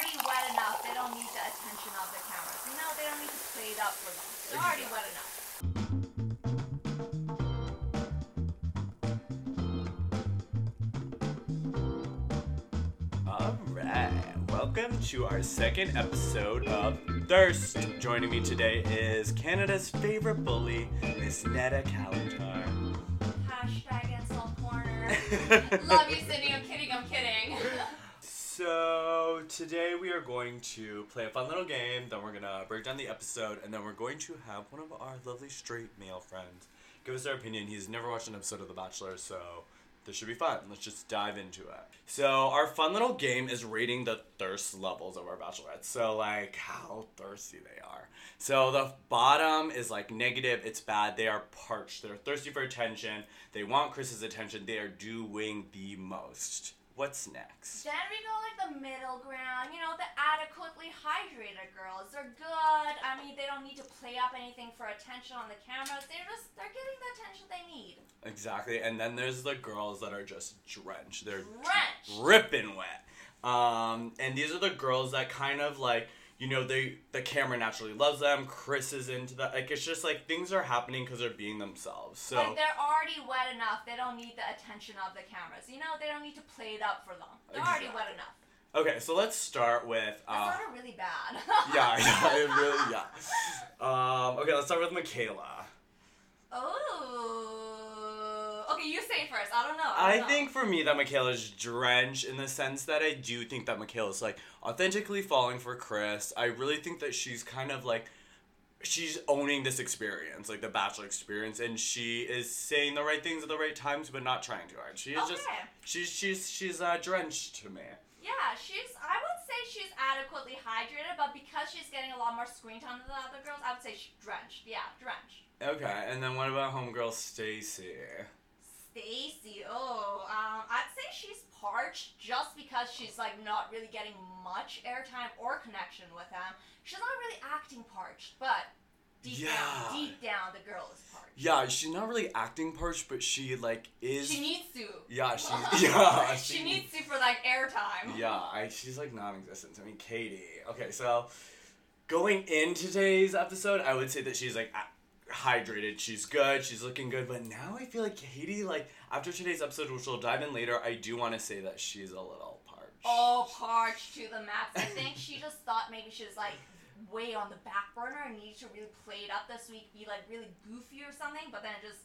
already wet enough. They don't need the attention of the cameras. You know, they don't need to play it up for them. They're already wet enough. Alright, welcome to our second episode of Thyrst. Joining me today is Canada's favorite bully, Miss Neda Kalantar. Hashtag insult corner. Love you, Sydney. I'm kidding. I'm kidding. So, today we are going to play a fun little game, then we're gonna break down the episode, and then we're going to have one of our lovely straight male friends give us their opinion. He's never watched an episode of The Bachelor, so this should be fun. Let's just dive into it. So, our fun little game is rating the thirst levels of our bachelorettes. So, like, how thirsty they are. So, the bottom is like negative, it's bad. They are parched. They're thirsty for attention. They want Chris's attention. They are doing the most. What's next? Then we go like the middle ground, you know, the adequately hydrated girls. They're good. I mean, they don't need to play up anything for attention on the cameras. They're just they're getting the attention they need. Exactly. And then there's the girls that are just drenched. They're Drenched. ripping wet. Um, and these are the girls that kind of like, you know, they the camera naturally loves them. Chris is into that. Like it's just like things are happening because they're being themselves. So like they're already wet enough. They don't need the attention of the cameras. You know, they don't need to play it up for them. They're already wet enough. okay, so let's start with. That Uh, sounded really bad. yeah, yeah, it really yeah. Um, okay, let's start with Michaela. Oh. Okay, you say first. I don't know. I, I don't know. think for me that Michaela's drenched in the sense that I do think that Michaela's like authentically falling for Chris. I really think that she's kind of like she's owning this experience, like the bachelor experience, and she is saying the right things at the right times, but not trying too hard. She is just she's she's she's uh, drenched to me. Yeah, she's. I would say she's adequately hydrated, but because she's getting a lot more screen time than the other girls, I would say she's drenched. Yeah, drenched. Okay, and then what about homegirl Stacy? Stacy, oh, um, I'd say she's parched just because she's like not really getting much airtime or connection with him. She's not really acting parched, but deep Yeah. down, deep down, the girl is parched. Yeah, she's not really acting parched, but she like is. She needs to. yeah, she's yeah. she needs to for like airtime. Yeah, I, she's like non-existent. I mean, Katie. Okay, so going in today's episode, I would say that she's like hydrated. She's good. She's looking good. But now I feel like Katie, like after today's episode, which we'll dive in later, I do want to say that she's a little parched. Oh, parched to the max. I think she just thought maybe she was like way on the back burner and needed to really play it up this week, be like really goofy or something, but then it just,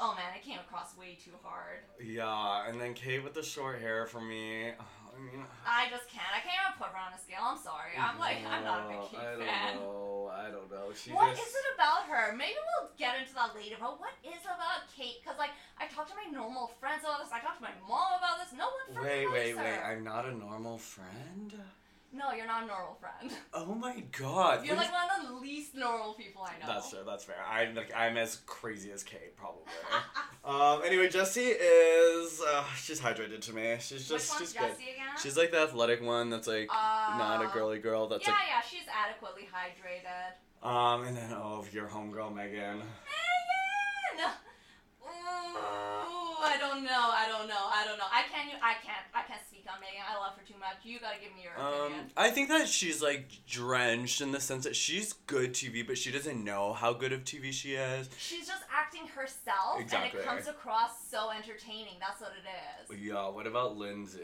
oh man, it came across way too hard. Yeah, and then Kate with the short hair for me. I mean, I just can't. I can't even put her on a scale. I'm sorry. I'm like, I'm not a big Kate I don't fan. know. I don't know. She What just. is it about her? Maybe we'll get into that later, but what is it about Kate? Because, like, I talked to my normal friends about this, I talked to my mom about this, no one Wait, wait, likes wait! I'm not a normal friend. No, you're not a normal friend. Oh my god! You're like one of the least normal people I know. That's true. That's fair. I'm like I'm as crazy as Kate, probably. um. Anyway, Jessie is uh, she's hydrated to me. She's Which just one's she's good. Again? She's like the athletic one that's like not a Uh, girly girl. That's yeah, yeah, she's adequately hydrated. um. And then oh, your homegirl Megan. Megan! Ooh, I don't know. I don't know. I don't know. I can't. I can't. I can't speak on Megan. I love her too much. You gotta give me your opinion. Um, I think that she's like drenched in the sense that she's good TV, but she doesn't know how good of TV she is. She's just acting herself, Exactly. and it comes across so entertaining. That's what it is. Yeah. What about Lindsay?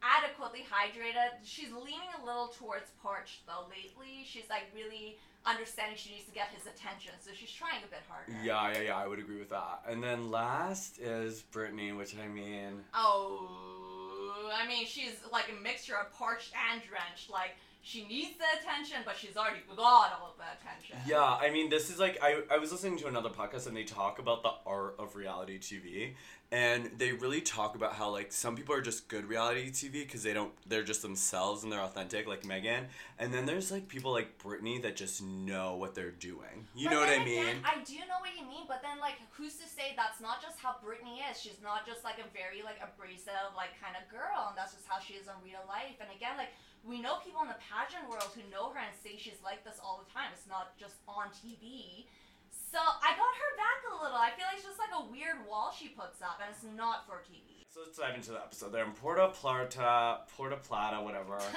Adequately hydrated. She's leaning a little towards parched though lately. She's like really understanding she needs to get his attention, so she's trying a bit harder. Yeah, yeah, yeah. I would agree with that. And then last is Brittany, which I mean. Oh, I mean, she's like a mixture of parched and drenched. Like, she needs the attention, but she's already got all of the attention. Yeah, I mean, this is like I, I was listening to another podcast and they talk about the art of reality TV, and they really talk about how like some people are just good reality TV because they don't they're just themselves and they're authentic like Megan, and then there's like people like Brittany that just know what they're doing. You But know what I mean? Again, I do know what you mean, but then like, who's to say that's not just how Brittany is? She's not just like a very like abrasive like kind of girl, and that's just how she is in real life. And again, like we know people in the pageant world who know her and say she's like this all the time. It's not just on TV. So I got her back a little. I feel like it's just like a weird wall she puts up, and it's not for TV. So let's dive into the episode. They're in Puerto Plata, Puerto Plata, whatever.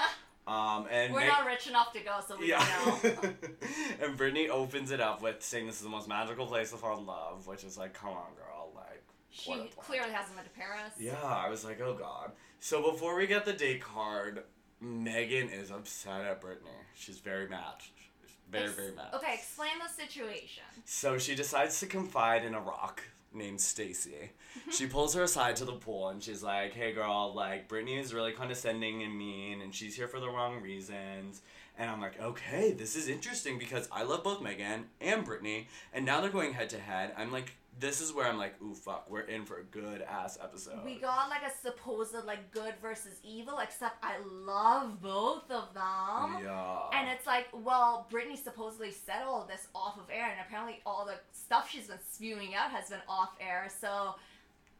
Um, and We're Meg- not rich enough to go, so we yeah. don't know. and Brittany opens it up with saying this is the most magical place to fall in love, which is like, come on, girl, like. She what a point. clearly hasn't been to Paris. Yeah, I was like, oh god. So before we get the date card, Megan is upset at Brittany. She's very mad. She's very, Ex- very mad. Okay, explain the situation. So she decides to confide in a rock named Stacy. she pulls her aside to the pool and she's like, "Hey girl, like Brittany is really condescending and mean and she's here for the wrong reasons." And I'm like, "Okay, this is interesting because I love both Megan and Brittany and now they're going head to head." I'm like, this is where I'm like, "Ooh fuck, we're in for a good ass episode." We got like a supposed like good versus evil, except I love both of them. yeah. And it's like, well, Brittany supposedly said all of this off of air, and apparently all the stuff she's been spewing out has been off air. So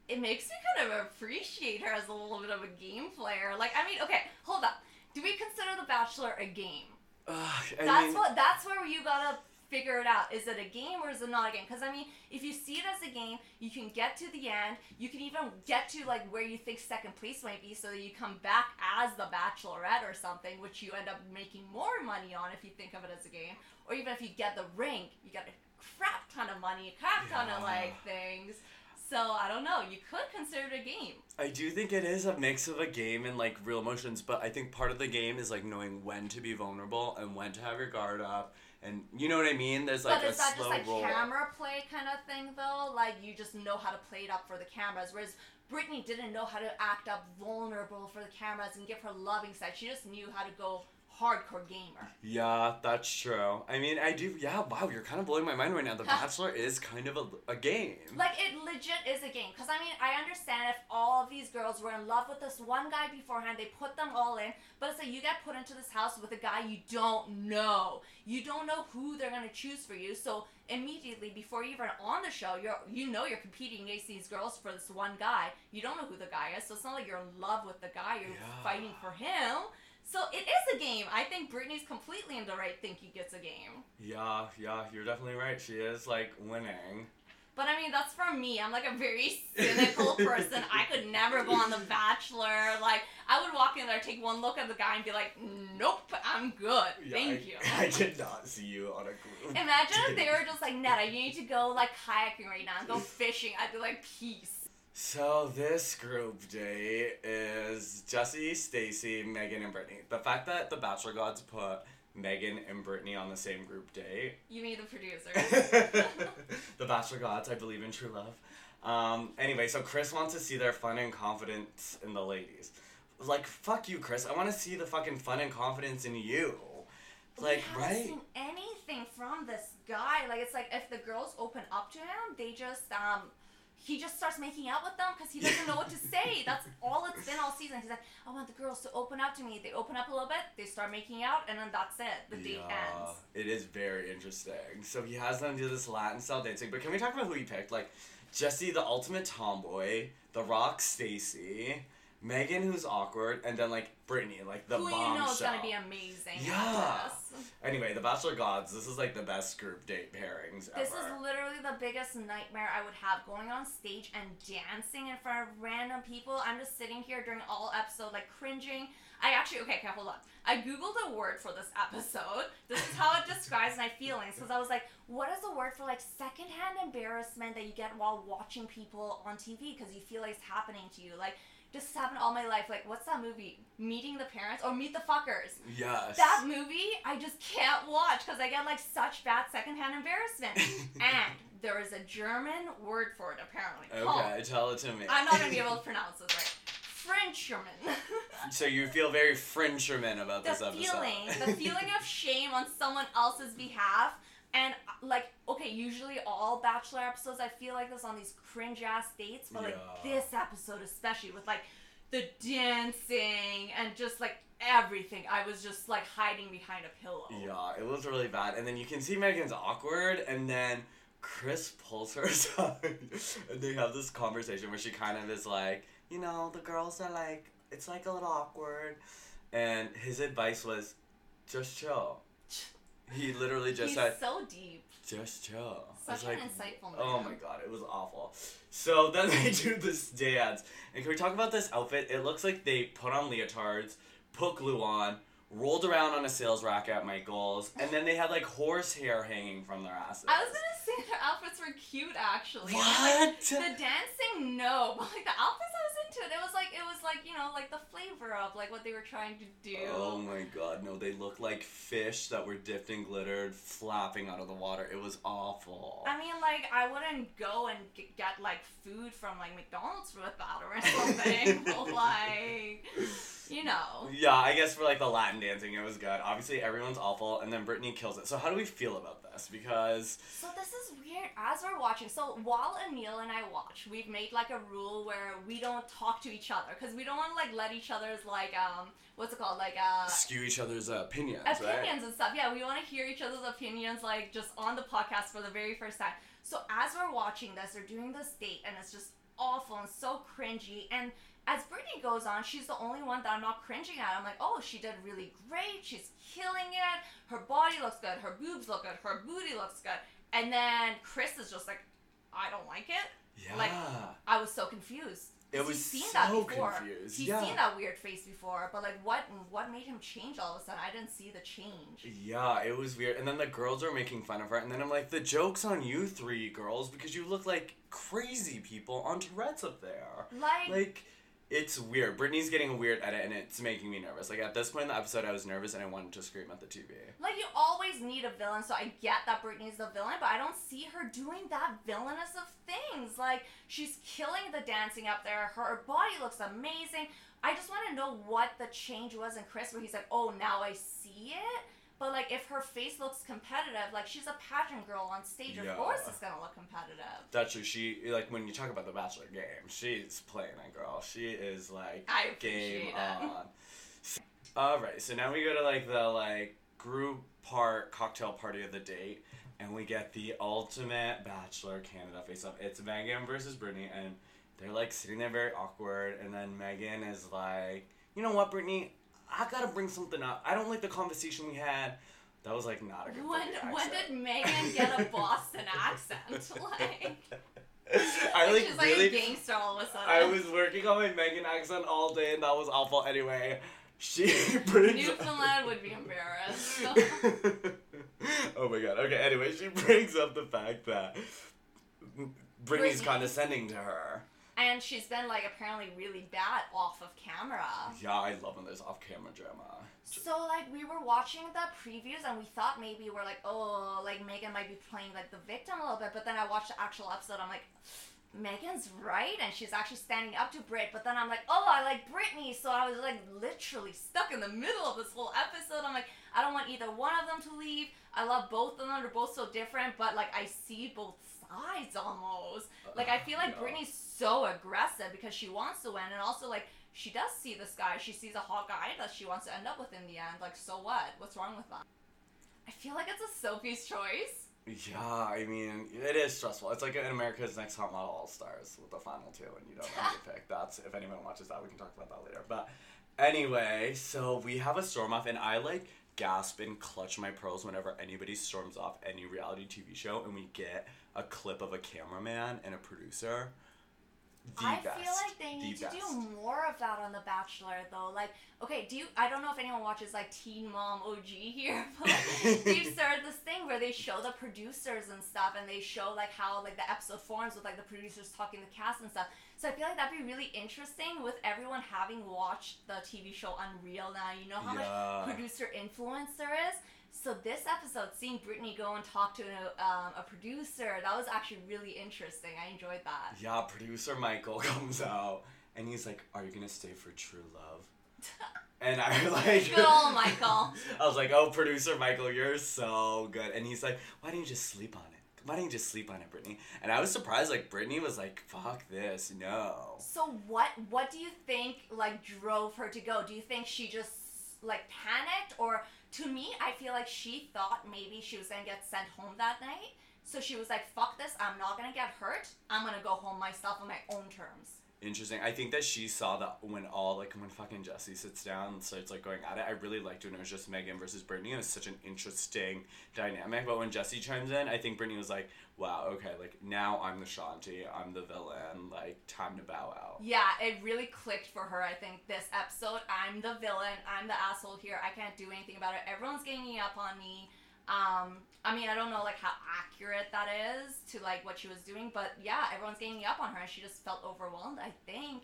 it makes me kind of appreciate her as a little bit of a game player. Like, I mean, okay, hold up. Do we consider The Bachelor a game? Ugh, That's mean, what. That's where you gotta figure it out. Is it a game or is it not a game? Because I mean, if you see it as a game, you can get to the end. You can even get to like where you think second place might be, so that you come back as the Bachelorette or something, which you end up making more money on if you think of it as a game. Or even if you get the ring, you get a crap ton of money, a crap ton of like things. So I don't know. You could consider it a game. I do think it is a mix of a game and like real emotions, but I think part of the game is like knowing when to be vulnerable and when to have your guard up, and you know what I mean. There's like but a is that slow just like roll. camera play kind of thing though? Like you just know how to play it up for the cameras, whereas Brittany didn't know how to act up vulnerable for the cameras and give her loving side. She just knew how to go hardcore gamer. Yeah, that's true. I mean, I do. Yeah, wow, you're kind of blowing my mind right now. The Bachelor is kind of a, a game. Like it legit is a game. Cause I mean, I understand if all of these girls were in love with this one guy beforehand, they put them all in. But it's like you get put into this house with a guy you don't know. You don't know who they're gonna choose for you. So immediately before you even on the show, you're you know you're competing against these girls for this one guy. You don't know who the guy is, so it's not like you're in love with the guy. You're Yeah. fighting for him. So it is a game. I think Brittany's completely in the right thinking it's a game. Yeah, yeah, you're definitely right. She is like winning. But I mean, that's for me. I'm like a very cynical person. I could never go on The Bachelor. Like, I would walk in there, take one look at the guy, and be like, nope, I'm good. Yeah, Thank I, you. I did not see you on a group. Imagine if they were just like, Neda, you need to go like kayaking right now and go fishing. I'd be like, peace. So this group date is Jesse, Stacy, Megan, and Brittany. The fact that the Bachelor gods put Megan and Brittany on the same group date. You mean the producers. the Bachelor gods, I believe in true love. Um, anyway, so Chris wants to see their fun and confidence in the ladies. Like, fuck you, Chris. I want to see the fucking fun and confidence in you. Like, we haven't right? seen anything from this guy. Like, it's like if the girls open up to him, they just, um, he just starts making out with them because he doesn't know what to say. That's all it's been all season. He's like, I want the girls to open up to me. They open up a little bit, they start making out, and then that's it. The date ends. It is very interesting. So he has them do this Latin style dancing. But can we talk about who he picked? Like Jesse, the ultimate tomboy, The Rock, Stacy, Megan, who's awkward, and then like Brittany, like the Who you bombshell. know is gonna be amazing. Yeah. Anyway, The Bachelor Gods. This is like the best group date pairings ever. This is literally the biggest nightmare I would have going on stage and dancing in front of random people. I'm just sitting here during all episode like cringing. I actually okay, okay, hold on. I googled a word for this episode. This is how it describes my feelings because I was like, what is the word for like secondhand embarrassment that you get while watching people on TV because you feel like it's happening to you? Like this has happened all my life. Like what's that movie? Meeting the Parents or Meet the Fuckers? yes. That movie I just can't watch because I get like such bad secondhand embarrassment. and there is a German word for it apparently. okay, tell it to me. I'm not gonna be able to pronounce this right. Frenchman. So you feel very Frencherman about the this episode. feeling, the feeling of shame on someone else's behalf. And like, okay, usually all Bachelor episodes, I feel like this on these cringe ass dates, but like Yeah. this episode especially with like the dancing and just like everything, I was just like hiding behind a pillow. Yeah, it was really bad. And then you can see Megan's awkward, and then Chris pulls her aside, and they have this conversation where she kind of is like, you know, the girls are like, it's like a little awkward. And his advice was, just chill. He literally just He's said, so deep. just chill. Such an like, insightful oh man. Oh my god, it was awful. So then they do this dance. And can we talk about this outfit? It looks like they put on leotards, put glue on, rolled around on a sales rack at Michael's, and then they had like horse hair hanging from their asses. I was gonna say their outfits were cute actually. What? The dancing, no, but like the outfits, I was into it. It was like it was like you know like the flavor of like what they were trying to do. Oh my god, no, they looked like fish that were dipped in glittered, flapping out of the water. It was awful. I mean, like I wouldn't go and get like food from like McDonald's with that or something, but like you know. Yeah, I guess for like the Latin dancing, it was good. Obviously, everyone's awful, and then Brittany kills it. So, how do we feel about this? Because So this is weird. As we're watching, so while Aneal and I watch, we've made like a rule where we don't talk to each other because we don't want to like let each other's like um what's it called like uh skew each other's opinions, opinions right? and stuff. Yeah, we want to hear each other's opinions like just on the podcast for the very first time. So as we're watching this, they're doing this date and it's just awful and so cringy. And as Brittany goes on, she's the only one that I'm not cringing at. I'm like, oh, she did really great. She's killing it. Her body looks good. Her boobs look good. Her booty looks good. And then Chris is just like, I don't like it. Yeah. Like, I was so confused. It was he's seen so that before. confused, He's yeah. seen that weird face before, but like, what what made him change all of a sudden? I didn't see the change. yeah, it was weird. And then the girls are making fun of her, and then I'm like, the joke's on you three girls because you look like crazy people on Tourette's up there. Like, Like, it's weird. Brittany's getting a weird edit, and it's making me nervous. Like at this point in the episode, I was nervous and I wanted to scream at the TV. like you always need a villain, so I get that Brittany's the villain, but I don't see her doing that villainous of things. Like she's killing the dancing up there. Her body looks amazing. I just want to know what the change was in Chris, where he's like, "Oh, now I see it." But like, if her face looks competitive, like she's a pageant girl on stage, Yeah. of course it's gonna look competitive. That's true. She like when you talk about the Bachelor game, she's playing that girl. She is like I game it. on. All right, so now we go to like the like group part cocktail party of the date, and we get the ultimate Bachelor Canada face off. It's Megan versus Brittany, and they're like sitting there very awkward, and then Megan is like, you know what, Brittany, I gotta bring something up. I don't like the conversation we had. That was like not a good. When when did Megan get a Boston accent? Like, I like like she's like really. a gangster all of a sudden. I was working on my Megan accent all day, and that was awful. Anyway, she brings. Newfoundland would be embarrassed. oh my god. Okay. Anyway, she brings up the fact that Brittany's Brittany. condescending to her. And she's been like apparently really bad off of camera. Yeah, I love when there's off-camera drama. So like we were watching the previews and we thought maybe we're like, oh, like Megan might be playing like the victim a little bit, but then I watched the actual episode. I'm like, Megan's right, and she's actually standing up to Brit. But then I'm like, oh, I like Brittany, so I was like literally stuck in the middle of this whole episode. I'm like, I don't want either one of them to leave. I love both of them. They're both so different, but like I see both sides almost. Like I oh, feel like Yeah. Brittany's so aggressive because she wants to win, and also like she does see this guy. She sees a hot guy that she wants to end up with in the end. Like, so what? What's wrong with that? I feel like it's a Sophie's choice. Yeah, I mean, it is stressful. It's like in America's Next Top Model All Stars with the final two, and you don't know who to pick. That's if anyone watches that, we can talk about that later. But anyway, so we have a storm off, and I like gasp and clutch my pearls whenever anybody storms off any reality TV show, and we get a clip of a cameraman and a producer. The I best. feel like they The need to best. do more of that on The Bachelor, though. Like, okay, do you? I don't know if anyone watches like Teen Mom OG here, but like, they've started this thing where they show the producers and stuff, and they show like how like the episode forms with like the producers talking to cast and stuff. So I feel like that'd be really interesting with everyone having watched the TV show Unreal now. You know how Yeah. much producer influence there is. So this episode, seeing Brittany go and talk to um, a producer, that was actually really interesting. I enjoyed that. Yeah, producer Michael comes out and he's like, "Are you gonna stay for true love?" And I like, Good old Michael. I was like, "Oh, producer Michael, you're so good." And he's like, "Why don't you just sleep on it? Why don't you just sleep on it, Brittany?" And I was surprised. Like Brittany was like, "Fuck this, no." So what what do you think like drove her to go? Do you think she just like panicked or to me I feel like she thought maybe she was to get sent home that night. So she was like, "Fuck this. I'm not to get hurt. I'm to go home myself on my own terms." Interesting. I think that she saw that when all like when fucking Jesse sits down and starts like going at it. I really liked when it was just Megan versus Brittany. It was such an interesting dynamic. But when Jesse chimes in, I think Brittany was like, "Wow, okay, like now I'm the Shanti, I'm the villain. Like time to bow out." Yeah, it really clicked for her. I think this episode, I'm the villain. I'm the asshole here. I can't do anything about it. Everyone's ganging up on me. Um, I mean, I don't know like how accurate that is to like what she was doing, but yeah, everyone's ganging up on her, and she just felt overwhelmed. I think.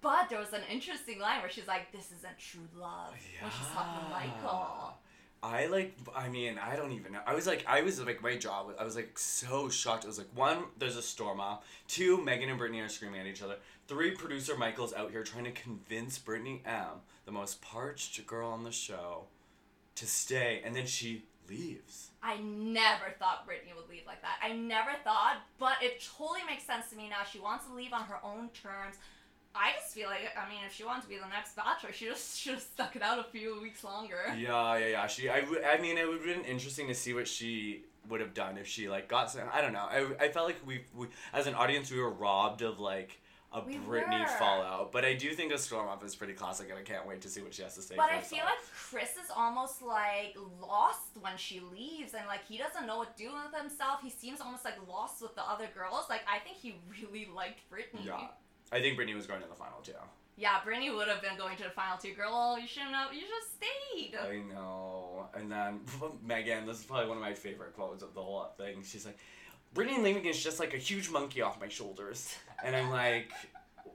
But there was an interesting line where she's like, "This isn't true love." When she's talking to Michael. I like. I mean, I don't even know. I was like, I was like, my jaw. was- I was like so shocked. It was like one, there's a storm off. Two, Megan and Brittany are screaming at each other. Three, producer Michael's out here trying to convince Brittany M, the most parched girl on the show, to stay, and then she leaves. I never thought Brittany would leave like that. I never thought, but it totally makes sense to me now. She wants to leave on her own terms. I just feel like, I mean, if she wanted to be the next Bachelor, she just should have stuck it out a few weeks longer. Yeah, yeah, yeah. She, I, I mean, it would have been interesting to see what she would have done if she like got some. I don't know. I, I felt like we, we, as an audience, we were robbed of like a We Brittany were. fallout. But I do think a storm up is pretty classic, and I can't wait to see what she has to say. But I feel like Chris is almost like lost when she leaves, and like he doesn't know what to do with himself. He seems almost like lost with the other girls. Like I think he really liked Brittany. yeah, I think Brittany was going to the final too. Yeah, Brittany would have been going to the final two. Girl, you shouldn't have. You should have stayed. I know. And then Megan, this is probably one of my favorite quotes of the whole thing. She's like, Brittany leaving is just like a huge monkey off my shoulders. And I'm like,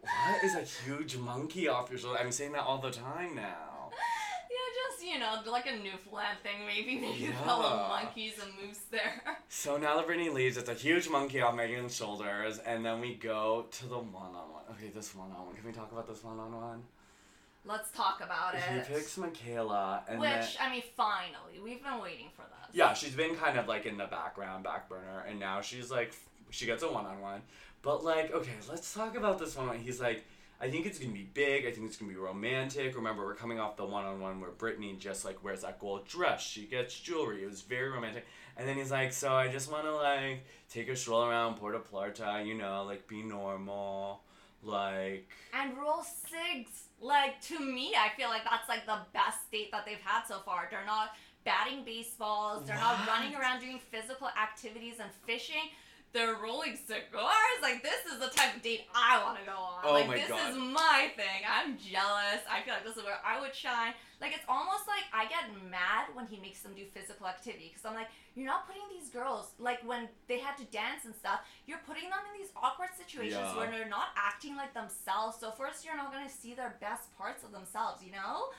what is a huge monkey off your shoulder? I'm saying that all the time now. Yeah, just you know, like a Newfoundland thing, maybe. Maybe a Yeah. fellow monkeys and moose there. So now that Brittany leaves, it's a huge monkey off Megan's shoulders, and then we go to the one-on-one. Okay, this one-on-one. Can we talk about this one-on-one? Let's talk about it. He picks Michaela, and Which then I mean, finally, we've been waiting for this. Yeah, she's been kind of like in the background, back burner, and now she's like, she gets a one-on-one. But like, okay, let's talk about this one. He's like, I think it's gonna be big. I think it's gonna be romantic. Remember, we're coming off the one-on-one where Brittany just like wears that gold dress. She gets jewelry. It was very romantic. And then he's like, so I just want to like take a stroll around Puerto Plata. You know, like be normal, like. And rule six, like to me, I feel like that's like the best date that they've had so far. They're not batting baseballs. They're not running around doing physical activities and fishing. They're rolling cigars. Like this is the type of date I want to go on. Oh like my this God. is my thing. I'm jealous. I feel like this is where I would shine. Like it's almost like I get mad when he makes them do physical activity because I'm like, you're not putting these girls like when they had to dance and stuff. You're putting them in these awkward situations Yeah. where they're not acting like themselves. So first, you're not gonna see their best parts of themselves, you know.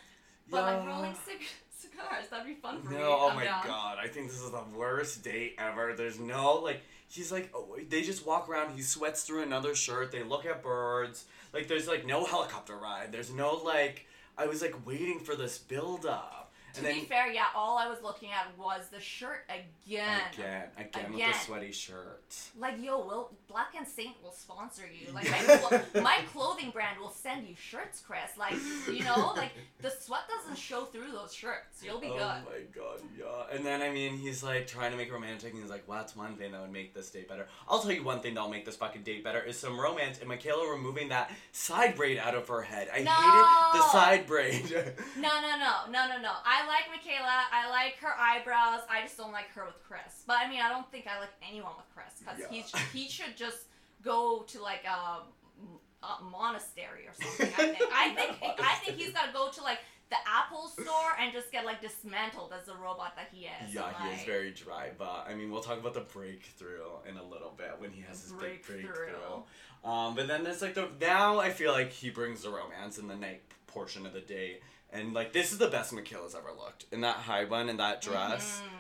But like rolling cig- cigars, that'd be fun for me. No, oh I'm my down. god, I think this is the worst date ever. There's no like he's like oh, they just walk around, he sweats through another shirt, they look at birds. Like there's like no helicopter ride. There's no like I was like waiting for this build up. To then be fair, yeah, all I was looking at was the shirt again. again, again, with the sweaty shirt. Like, yo, will Black and Saint will sponsor you. Like, my, my clothing brand will send you shirts, Chris. Like, you know, like the sweat doesn't show through those shirts. You'll be oh good. Oh my god, yeah. And then I mean he's like trying to make it romantic and he's like, well that's one thing that would make this date better. I'll tell you one thing that'll make this fucking date better is some romance and Michaela removing that side braid out of her head. I No. hated the side braid. No, no, no, no, no, no. I like Michaela. I like her eyebrows. I just don't like her with Chris. But I mean, I don't think I like anyone with Chris because Yeah. he's he should just go to like a, a monastery or something. I think. I think. I think he's got to go to like the Apple store and just get like dismantled as the robot that he is. Yeah, and, he is very dry, but I mean, we'll talk about the breakthrough in a little bit when he has his big Breakthrough. breakthrough. Um, but then it's like the now I feel like he brings the romance in the night portion of the day, and like this is the best Michaela's ever looked in that high bun and that dress. Mhm.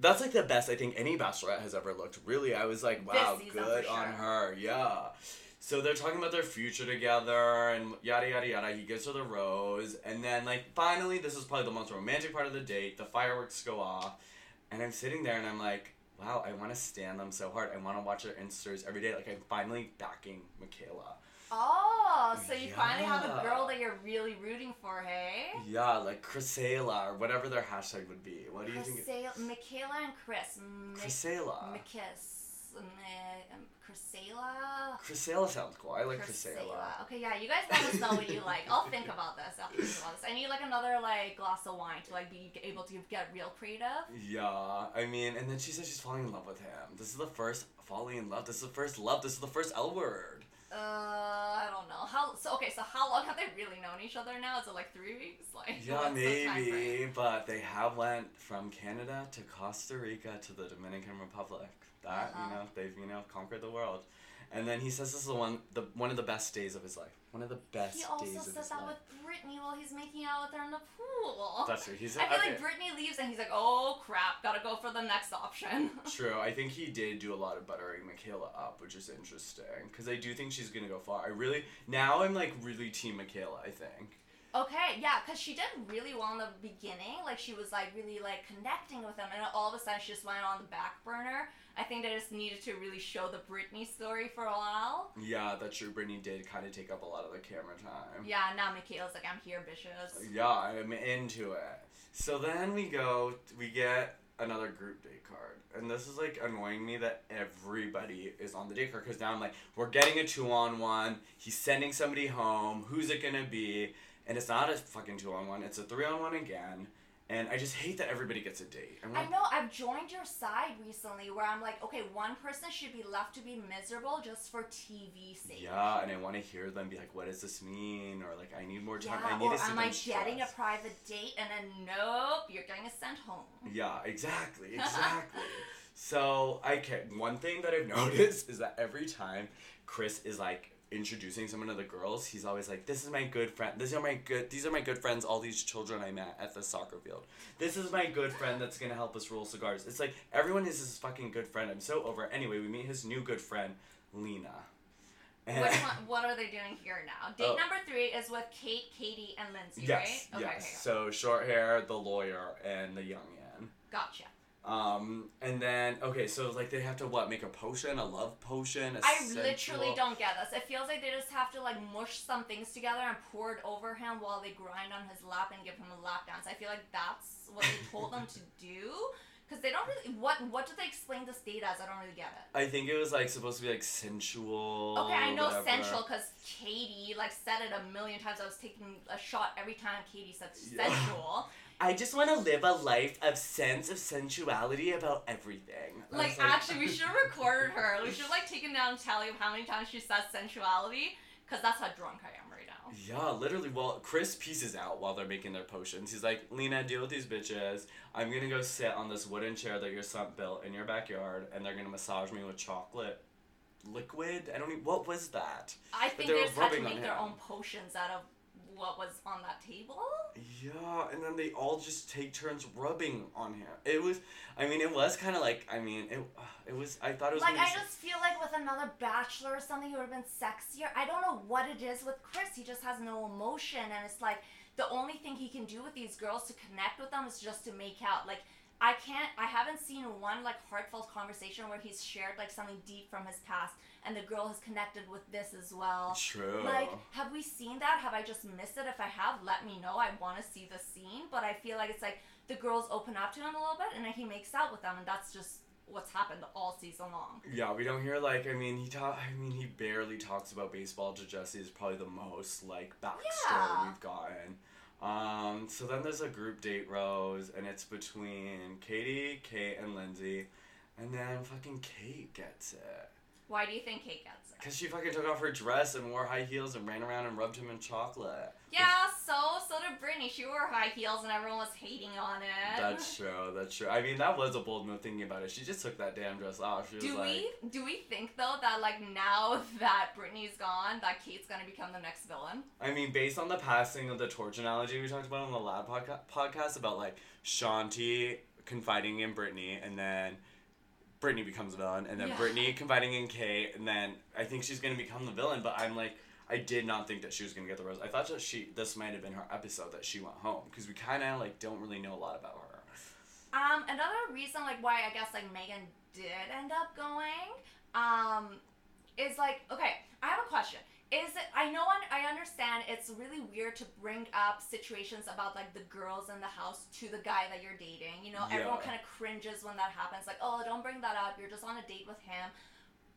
That's like the best I think any bachelorette has ever looked. Really, I was like, wow, good for on her. Yeah. So they're talking about their future together and yada yada yada. He gives her the rose, and then like finally, this is probably the most romantic part of the date. The fireworks go off, and I'm sitting there and I'm like, wow, I want to stand them so hard. I want to watch their Instas every day. Like I'm finally backing Michaela. Oh, so you finally have a girl that you're really rooting for, hey? Yeah, like Chrysela or whatever their hashtag would be. What do you think? Chris, Michaela and Chris. Mc- Chrysela. McKiss. um, um, Crisela. Crisela sounds cool. I like Crisela. Okay, yeah, you guys let us know what you like. I'll think about this. I'll think about this. I need like another like glass of wine to like be able to get real creative. Yeah, I mean, and then she says she's falling in love with him. This is the first falling in love. This is the first love. This is the first L word. Uh, I don't know. How so? Okay, so how long have they really known each other now? Is it like three weeks? Like Yeah, what's the maybe, but they have went from Canada to Costa Rica to the Dominican Republic. That Uh-huh. you know, they've you know conquered the world. And then he says this is the one, the one of the best days of his life. One of the best He also days of said his that life. with Brittany while he's making out with her in the pool. That's true. He's I feel okay. like Brittany leaves and he's like, oh crap, gotta go for the next option. True. I think he did do a lot of buttering Michaela up, which is interesting because I do think she's gonna go far. I really now I'm like really team Michaela. I think. Okay, yeah, because she did really well in the beginning. Like, she was, like, really, like, connecting with him. And all of a sudden, she just went on the back burner. I think they just needed to really show the Brittany story for a while. Yeah, that's true. Brittany did kind of take up a lot of the camera time. Yeah, now Michaela's like, I'm here, bitches. Yeah, I'm into it. So then we go, we get another group date card. And this is like annoying me that everybody is on the date card because now I'm like, we're getting a two on one. He's sending somebody home. Who's it gonna be? And it's not a fucking two on one, it's a three on one again. And I just hate that everybody gets a date. I'm I know, I've joined your side recently where I'm like, okay, one person should be left to be miserable just for TV sake. yeah, and I want to hear them be like, what does this mean? Or like, I need more time. Yeah, I need or am I getting a private date and then nope, you're getting a sent home. Yeah, exactly, exactly. so, I can. one thing that I've noticed is that every time Chris is like introducing someone to the girls, he's always like, "This is my good friend. These are my good. These are my good friends. All these children I met at the soccer field. This is my good friend that's gonna help us roll cigars." It's like everyone is his fucking good friend. I'm so over. it. Anyway, we meet his new good friend, Lena. And- one, what are they doing here now? Date Oh. number three is with Kate, Katie, and Lindsay, yes, right? yes. Okay, okay, So short hair, the lawyer, and the young man. gotcha. Um, and then okay, so like they have to what make a potion, a love potion. A I sensual- literally don't get this. It feels like they just have to like mush some things together and pour it over him while they grind on his lap and give him a lap dance. I feel like that's what they told them to do. Because they don't really. What What do they explain this date as? I don't really get it. I think it was like supposed to be like sensual. Okay, I know whatever. sensual because Katie like said it a million times. I was taking a shot every time Katie said sensual. I just want to live a life of sense of sensuality about everything. I Like, actually, we should have recorded her. We should have, like taken down a tally of how many times she says sensuality, because that's how drunk I am right now. Yeah, literally. Well, Chris pieces out while they're making their potions. He's like, Lena, deal with these bitches. I'm gonna go sit on this wooden chair that your son built in your backyard, and they're gonna massage me with chocolate liquid. I don't even. What was that? I But think they they just had to make their own potions out of what was on that table. Yeah, and then they all just take turns rubbing on him. It was, I mean, it was kind of like, I mean, it, it was. I thought it was. Like, I just feel like with another bachelor or something, he would have been sexier. I don't know what it is with Chris. He just has no emotion, and it's like the only thing he can do with these girls to connect with them is just to make out. Like, I can't. I haven't seen one like heartfelt conversation where he's shared like something deep from his past, and the girl has connected with this as well. True. Like, have we seen that? Have I just missed it? If I have, let me know. I want to see the scene. But I feel like it's like the girls open up to him a little bit, and then he makes out with them, and that's just what's happened all season long. yeah, we don't hear like. I mean, he talk. I mean, he barely talks about baseball to Jesse. Is probably the most like backstory Yeah. we've gotten. Um, so then there's a group date rose, and it's between Katie, Kate, and Lindsay, and then fucking Kate gets it. Why do you think Kate gets it? Cause she fucking took off her dress and wore high heels and ran around and rubbed him in chocolate. Yeah, so so did Brittany. She wore high heels, and everyone was hating on it. That's true. That's true. I mean, that was a bold move thinking about it. She just took that damn dress off. She was do like, we do we think though that like now that Brittany's gone, that Kate's gonna become the next villain? I mean, based on the passing of the torch analogy we talked about on the lab podca- podcast about like Shanti confiding in Brittany and then Brittany becomes a villain and then Yeah. Brittany confiding in Kate and then I think she's gonna become the villain. But I'm like, I did not think that she was gonna get the rose. I thought that she this might have been her episode that she went home because we kind of like don't really know a lot about her. Um, another reason like why I guess like Megan did end up going, um, is like okay, I have a question. Is it i know i understand it's really weird to bring up situations about like the girls in the house to the guy that you're dating you know? Everyone kind of cringes when that happens like oh don't bring that up you're just on a date with him.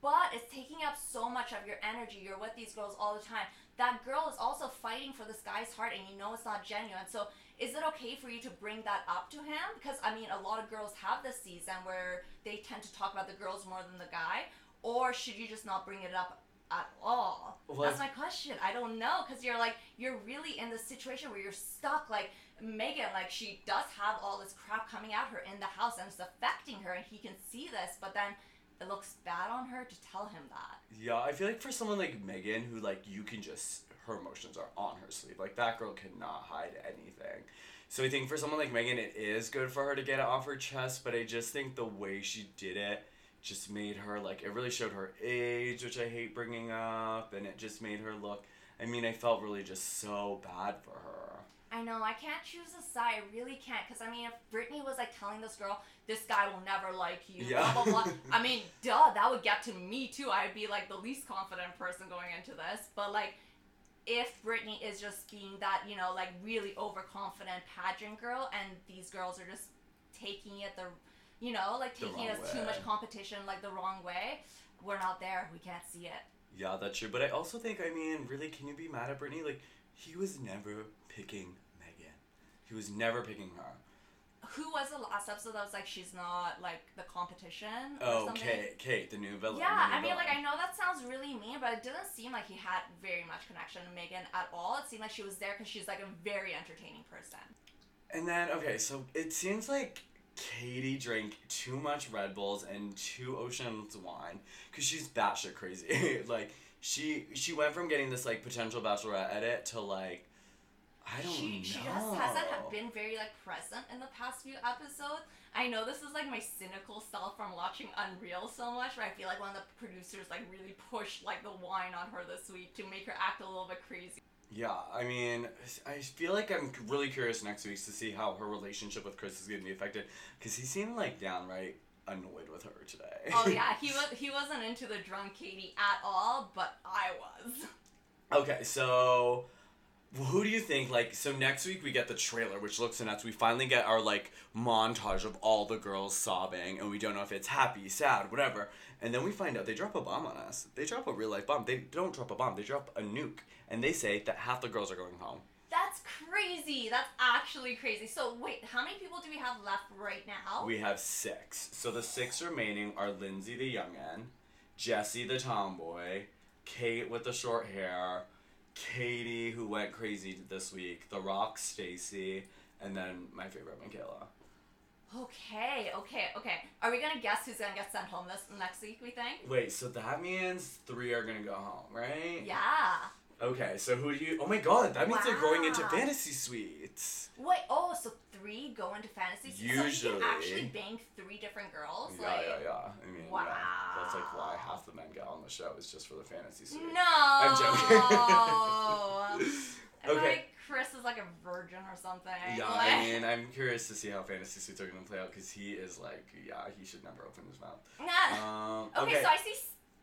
But it's taking up so much of your energy you're with these girls all the time. That girl is also fighting for this guy's heart and you know it's not genuine so is it okay for you to bring that up to him? Because i mean a lot of girls have this season where they tend to talk about the girls more than the guy or should you just not bring it up at all Well, that's my question i don't know because you're like you're really in this situation where you're stuck like megan like she does have all this crap coming at her in the house and it's affecting her and he can see this but then it looks bad on her to tell him that Yeah, I feel like for someone like Megan, who like you can just her emotions are on her sleeve. Like that girl cannot hide anything. So I think for someone like Megan, it is good for her to get it off her chest. But I just think the way she did it just made her like it really showed her age, which I hate bringing up, and it just made her look. I mean, I felt really just so bad for her. I know, I can't choose a side. I really can't. Because, I mean, if Brittany was like telling this girl, this guy will never like you, Yeah. blah, blah, blah. I mean, duh, that would get to me too. I'd be like the least confident person going into this. But, like, if Brittany is just being that, you know, like really overconfident pageant girl and these girls are just taking it the, you know, like The taking us as too much competition, like the wrong way, we're not there. We can't see it. Yeah, that's true. But I also think, I mean, really, can you be mad at Brittany? Like, he was never picking Megan. He was never picking her. Who was the last episode that was like, she's not like the competition? Oh, something? Kate, Kate, the new villain. Yeah, new I mean, like, I know that sounds really mean, but it didn't seem like he had very much connection to Megan at all. It seemed like she was there because she's, like, a very entertaining person. And then, okay, so it seems like Katie drank too much Red Bulls and two oceans wine because she's batshit crazy. like, she she went from getting this like potential bachelorette edit to like, I don't she, know. she just hasn't ha- been very, like, present in the past few episodes. I know this is, like, my cynical self from watching Unreal so much, but I feel like one of the producers, like, really pushed, like, the wine on her this week to make her act a little bit crazy. Yeah, I mean, I feel like I'm really curious next week to see how her relationship with Chris is going to be affected because he seemed like downright annoyed with her today. Oh, yeah, he, was, he wasn't into the drunk Katie at all, but I was. Okay, so who do you think like so next week we get the trailer which looks nuts. We finally get our like montage of all the girls sobbing and we don't know if it's happy, sad, whatever. And then we find out they drop a bomb on us. They drop a real life bomb. They don't drop a bomb, they drop a nuke. And they say that half the girls are going home. That's crazy. That's actually crazy. So wait, how many people do we have left right now? We have six. So the six remaining are Lindsay the youngin, Jesse the tomboy, Kate with the short hair, Katie who went crazy this week, The Rock Stacy, and then my favorite Michaela. okay, okay, okay. Are we gonna guess who's gonna get sent home this next week? We think. Wait, so that means three are gonna go home, right? Yeah. Okay, so who do you? Oh my God, that means they're going into fantasy suites. Wait. Oh, so three go into fantasy. So you Usually. can actually bang three different girls. Yeah, like, yeah, yeah. I mean, yeah. That's like why half the men get on the show is just for the fantasy suite. No. I'm joking. Okay. like Chris is like a virgin or something. Yeah, like- I mean, I'm curious to see how fantasy suites are gonna play out because he is like, yeah, he should never open his mouth. Nah. Um, okay, okay. so I see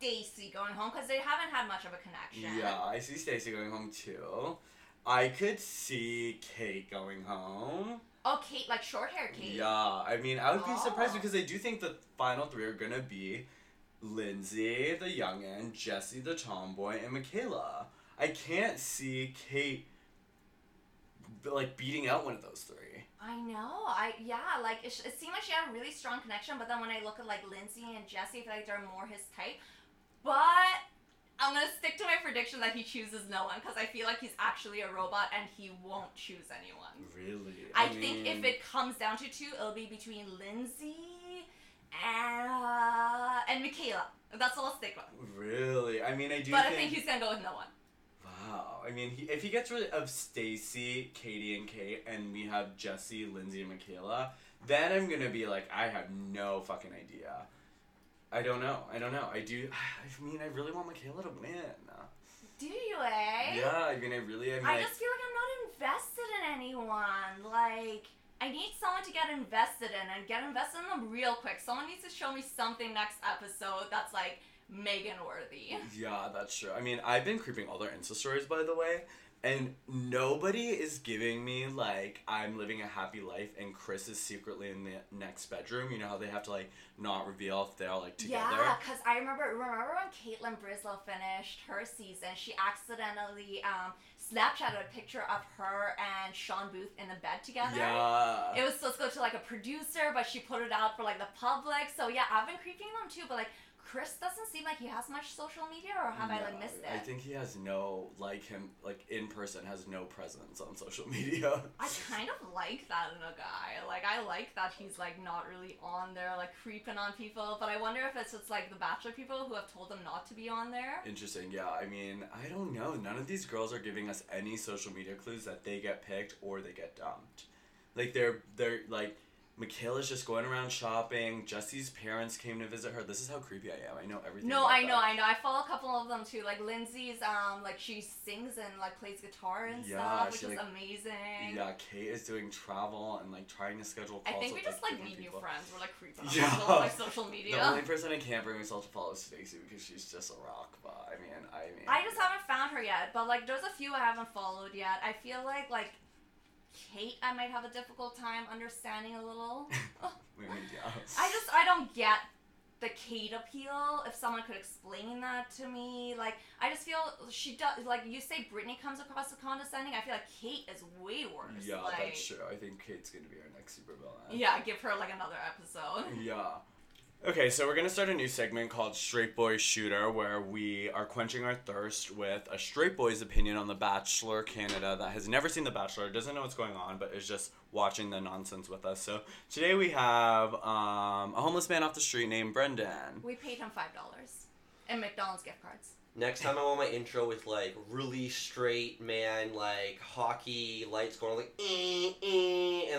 Stacy going home because they haven't had much of a connection. yeah, I see Stacy going home too. I could see Kate going home. Oh, Kate, like short hair Kate. Yeah, I mean, I would be surprised Oh. because I do think the final three are gonna be Lindsay, the youngin, Jesse, the tomboy, and Michaela. I can't see Kate like beating out one of those three. I know. I yeah, like it, sh- it seemed like she had a really strong connection, but then when I look at like Lindsay and Jesse, I feel like they're more his type. But I'm gonna stick to my prediction that he chooses no one because I feel like he's actually a robot and he won't choose anyone. Really? I, think if it comes down to two, it'll be between Lindsay and uh, and Michaela. That's all I'll stick with. Really? I mean, I do But think. I think he's gonna go with no one. Wow. I mean, he, if he gets rid of Stacy, Katie, and Kate, and we have Jesse, Lindsay, and Michaela, then I'm gonna be like, I have no fucking idea. I don't know. I don't know. I do. I mean, I really want Michaela to win. Do you, eh? Yeah. I mean, I really. I mean, I just feel like I'm not invested in anyone. Like, I need someone to get invested in and get invested in them real quick. Someone needs to show me something next episode that's like Megan worthy. Yeah, that's true. I mean, I've been creeping all their Insta stories, by the way, and nobody is giving me like I'm living a happy life, and Chris is secretly in the next bedroom. You know how they have to like not reveal if they're all like together. Yeah, because I remember remember when Kaitlyn Bristowe finished her season, she accidentally um, Snapchatted a picture of her and Shawn Booth in the bed together. Yeah. It was supposed to go to like a producer, but she put it out for like the public. So yeah, I've been creeping them too, but like Chris doesn't seem like he has much social media, or have I like missed it? I think he has no like him like in person has no presence on social media. I kind of like that in a guy. Like I like that he's like not really on there, like creeping on people. But I wonder if it's just like the Bachelor people who have told him not to be on there. Interesting. Yeah. I mean, I don't know. None of these girls are giving us any social media clues that they get picked or they get dumped. Like they're they're like Michaela's just going around shopping. Jesse's parents came to visit her. This is how creepy I am. I know everything. No, I know, them. I know. I follow a couple of them too. Like Lindsay's, um, like she sings and like plays guitar and Yeah, stuff, which is like- amazing. Yeah, Kate is doing travel and like trying to schedule I think we with, just like different need people. new friends. We're like creeping on Yeah. on like social The media. only person I can't bring myself to follow is Stacey because she's just a rock. But I mean, I mean. I just haven't found her yet, but like there's a few I haven't followed yet. I feel like like Kate, I might have a difficult time understanding a little. I mean, yeah. I just I don't get the Kate appeal. If someone could explain that to me, like I just feel she does. Like you say, Brittany comes across as condescending. I feel like Kate is way worse. Yeah, like, that's true. I think Kate's gonna be our next super villain. Yeah, give her like another episode. Yeah. Okay, so we're gonna start a new segment called Straight Boy Shooter, where we are quenching our thirst with a straight boy's opinion on The Bachelor Canada that has never seen The Bachelor, doesn't know what's going on, but is just watching the nonsense with us. So today we have um, a homeless man off the street named Brendan. We paid him five dollars and McDonald's gift cards. Next time I want my intro with like really straight man, like hockey lights going like eh, eh,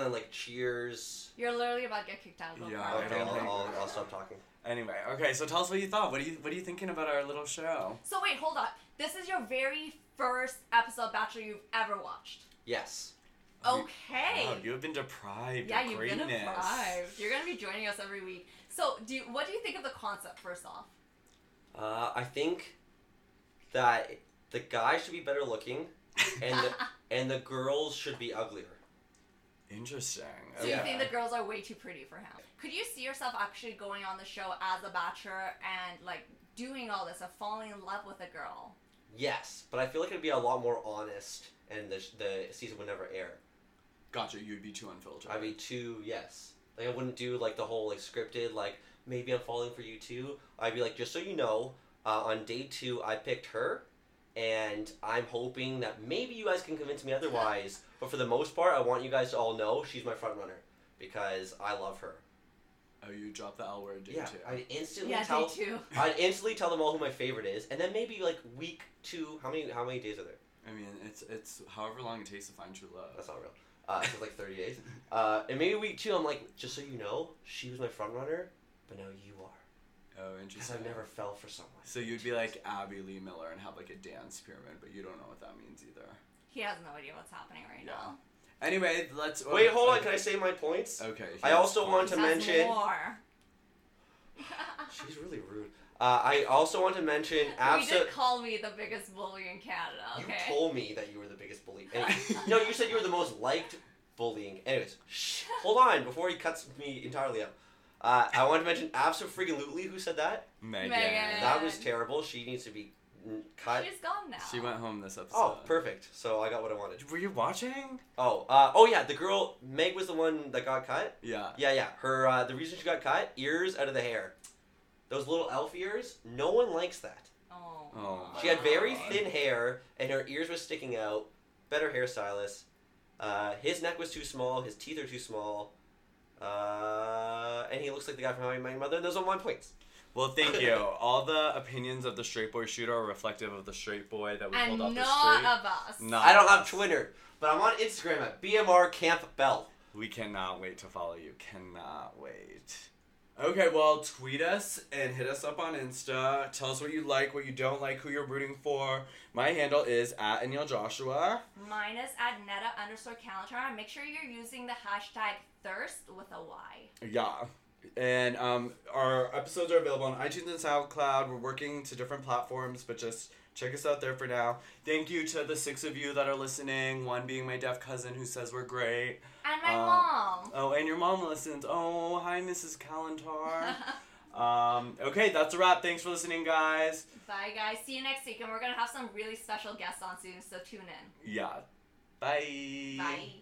and then like cheers. You're literally about to get kicked out of the Yeah, bar. I Okay, don't I'll, think I'll, I'll stop talking. Anyway, okay, so tell us what you thought. What are you What are you thinking about our little show? So wait, hold on. This is your very first episode of Bachelor you've ever watched. Yes. Okay. Wow, you have been deprived yeah, of you've greatness. been deprived. You're gonna be joining us every week. So, do you, what do you think of the concept first off? Uh, I think that the guy should be better looking, and the, and the girls should be uglier. Interesting. So Yeah. you think the girls are way too pretty for him? Could you see yourself actually going on the show as a bachelor and like doing all this, of falling in love with a girl? Yes, but I feel like it'd be a lot more honest, and the the season would never air. Gotcha. You'd be too unfiltered. I'd be too yes. Like I wouldn't do like the whole like scripted like maybe I'm falling for you too. I'd be like just so you know, uh, on day two I picked her, and I'm hoping that maybe you guys can convince me otherwise. but for the most part, I want you guys to all know she's my front runner because I love her. Oh, you dropped the L word, did yeah, too. I'd instantly Yeah, tell. too. I'd instantly tell them all who my favorite is, and then maybe like week two. How many how many days are there? I mean, it's it's however long it takes to find true love. That's not real. Uh, it's like 30 days. Uh, and maybe week two, I'm like, just so you know, she was my front runner, but now you are. Oh, Because interesting. I've never fell for someone. So you'd be like Abby Lee Miller and have like a dance pyramid, but you don't know what that means either. He has no idea what's happening right Yeah. now. Anyway, let's. Wait, hold on. okay. Can I say my points? Okay. I here's also want to He mention- more. She's really rude. Uh, I also want to mention you Absa. did call me the biggest bully in Canada. You told me that you were the biggest bully. And, no, you said you were the most liked bullying. Anyways, shh, hold on before he cuts me entirely out. Uh, I want to mention Absa freaking Lutely who said that. Megan. Megan. That was terrible. She needs to be cut. She's gone now. She went home this episode. Oh, perfect. So I got what I wanted. Were you watching? Oh, uh, oh yeah, the girl Meg was the one that got cut. Yeah. Yeah, yeah. Her uh, the reason she got cut ears out of the hair. Those little elf ears. No one likes that. Oh. Oh She had very God. thin hair and her ears were sticking out. Better hairstylist. Uh, his neck was too small. His teeth are too small. Uh, and he looks like the guy from How I Met Your Mother. And those are my points. Well, thank you. All the opinions of the straight boy shooter are reflective of the straight boy that we And pulled off the not street. of us. Not I don't have Twitter, but I'm on Instagram at BMR Camp Bell. We cannot wait to follow you. Cannot wait. Okay, well, tweet us and hit us up on Insta. Tell us what you like, what you don't like, who you're rooting for. My handle is at Aneal Joshua. Mine is at neda underscore kalantar. Make sure you're using the hashtag thirst with a Y. Yeah. And um, our episodes are available on iTunes and SoundCloud. We're working to different platforms, but just check us out there for now. Thank you to the six of you that are listening. One being my deaf cousin who says we're great. And my Um, mom. Oh, and your mom listens. Oh, hi, Mrs. Kalantar. um, okay, that's a wrap. Thanks for listening, guys. Bye, guys. See you next week, and we're gonna have some really special guests on soon, so tune in. Yeah. Bye. Bye.